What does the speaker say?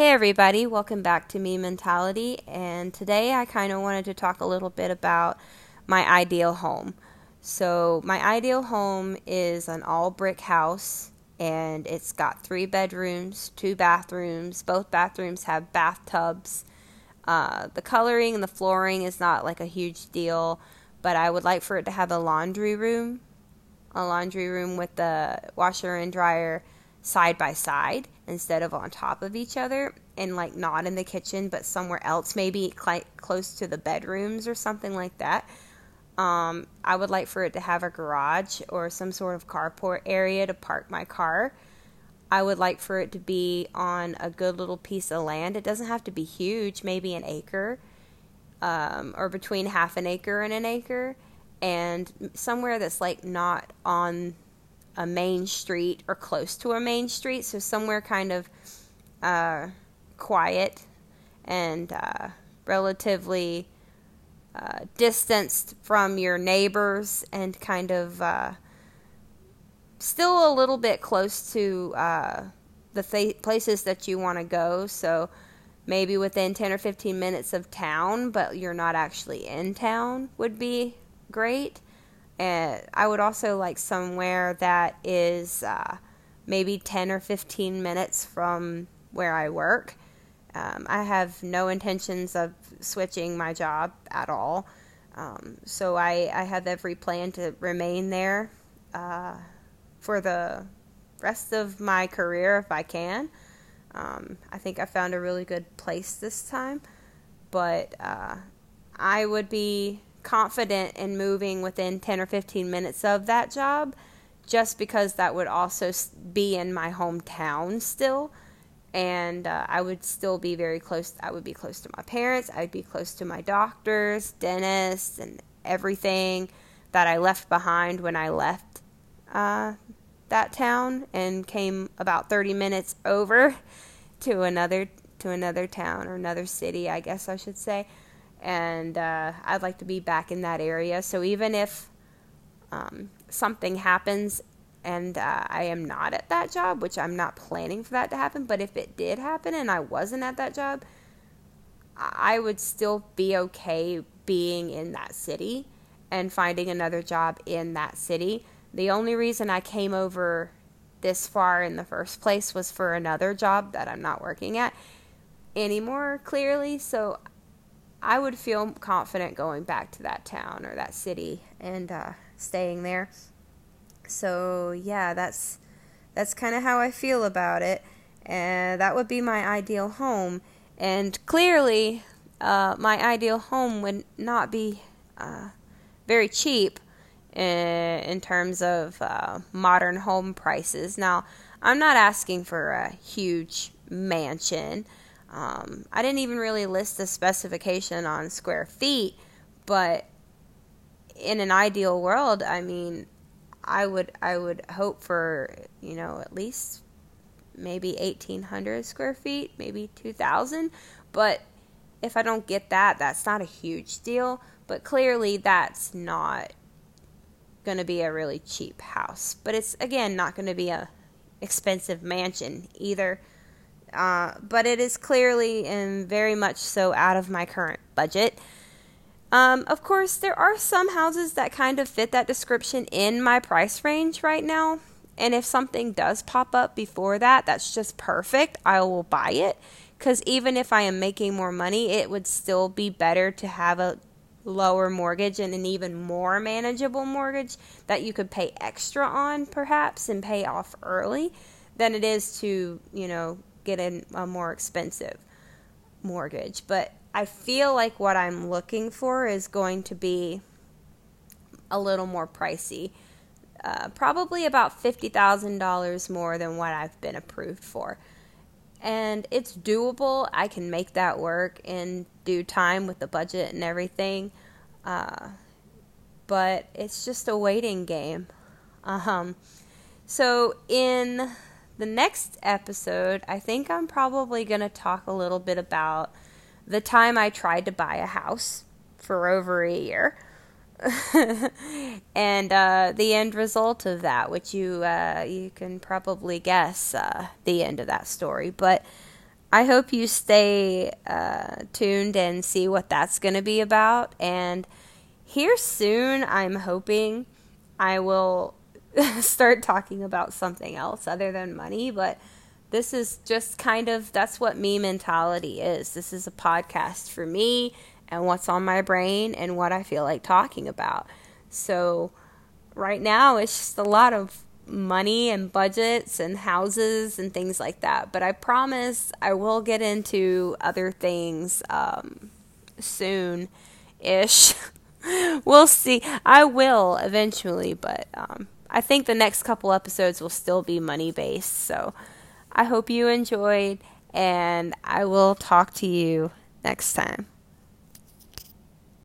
Hey everybody, welcome back to Me Mentality. And today I kind of wanted to talk a little bit about my ideal home. So, my ideal home is an all brick house and it's got three bedrooms, two bathrooms. Both bathrooms have bathtubs. Uh, the coloring and the flooring is not like a huge deal, but I would like for it to have a laundry room, a laundry room with the washer and dryer side by side instead of on top of each other and like not in the kitchen but somewhere else maybe cl- close to the bedrooms or something like that. Um, i would like for it to have a garage or some sort of carport area to park my car. I would like for it to be on a good little piece of land. It doesn't have to be huge maybe an acre um, or between half an acre and an acre and somewhere that's like not on a main street or close to a main street, so somewhere kind of uh, quiet and uh, relatively uh, distanced from your neighbors and kind of uh, still a little bit close to uh, the th- places that you want to go. So maybe within 10 or 15 minutes of town, but you're not actually in town would be great. And I would also like somewhere that is uh, maybe 10 or 15 minutes from where I work. Um, I have no intentions of switching my job at all. Um, so I, I have every plan to remain there uh, for the rest of my career if I can. Um, I think I found a really good place this time, but uh, I would be confident in moving within 10 or 15 minutes of that job just because that would also be in my hometown still and uh, I would still be very close. I would be close to my parents. I'd be close to my doctors, dentists, and everything that I left behind when I left uh, that town and came about 30 minutes over to another to another town or another city, I guess I should say and uh, I'd like to be back in that area. So even if um, something happens and uh, I am not at that job, which I'm not planning for that to happen, but if it did happen and I wasn't at that job, I would still be okay being in that city and finding another job in that city. The only reason I came over this far in the first place was for another job that I'm not working at anymore, clearly. So I would feel confident going back to that town or that city and uh, staying there. So yeah, that's that's kind of how I feel about it, and that would be my ideal home. And clearly, uh, my ideal home would not be uh, very cheap in, in terms of uh, modern home prices. Now, I'm not asking for a huge mansion. Um, I didn't even really list the specification on square feet, but in an ideal world, I mean, I would I would hope for you know at least maybe 1800 square feet, maybe 2000. But if I don't get that, that's not a huge deal. But clearly, that's not going to be a really cheap house. But it's again not going to be a expensive mansion either. Uh, but it is clearly and very much so out of my current budget. Um, of course, there are some houses that kind of fit that description in my price range right now. And if something does pop up before that, that's just perfect. I will buy it. Because even if I am making more money, it would still be better to have a lower mortgage and an even more manageable mortgage that you could pay extra on, perhaps, and pay off early than it is to, you know, get a, a more expensive mortgage. But I feel like what I'm looking for is going to be a little more pricey. Uh, probably about $50,000 more than what I've been approved for. And it's doable. I can make that work in due time with the budget and everything. Uh, but it's just a waiting game. Um, so, in the next episode, I think I'm probably going to talk a little bit about the time I tried to buy a house for over a year. and uh, the end result of that, which you uh, you can probably guess uh, the end of that story. But I hope you stay uh, tuned and see what that's going to be about. And here soon, I'm hoping I will start talking about something else other than money. But this is just kind of that's what me mentality is. This is a podcast for me and what's on my brain and what I feel like talking about. So, right now, it's just a lot of money and budgets and houses and things like that. But I promise I will get into other things um, soon ish. we'll see. I will eventually, but um, I think the next couple episodes will still be money based. So I hope you enjoyed, and I will talk to you next time.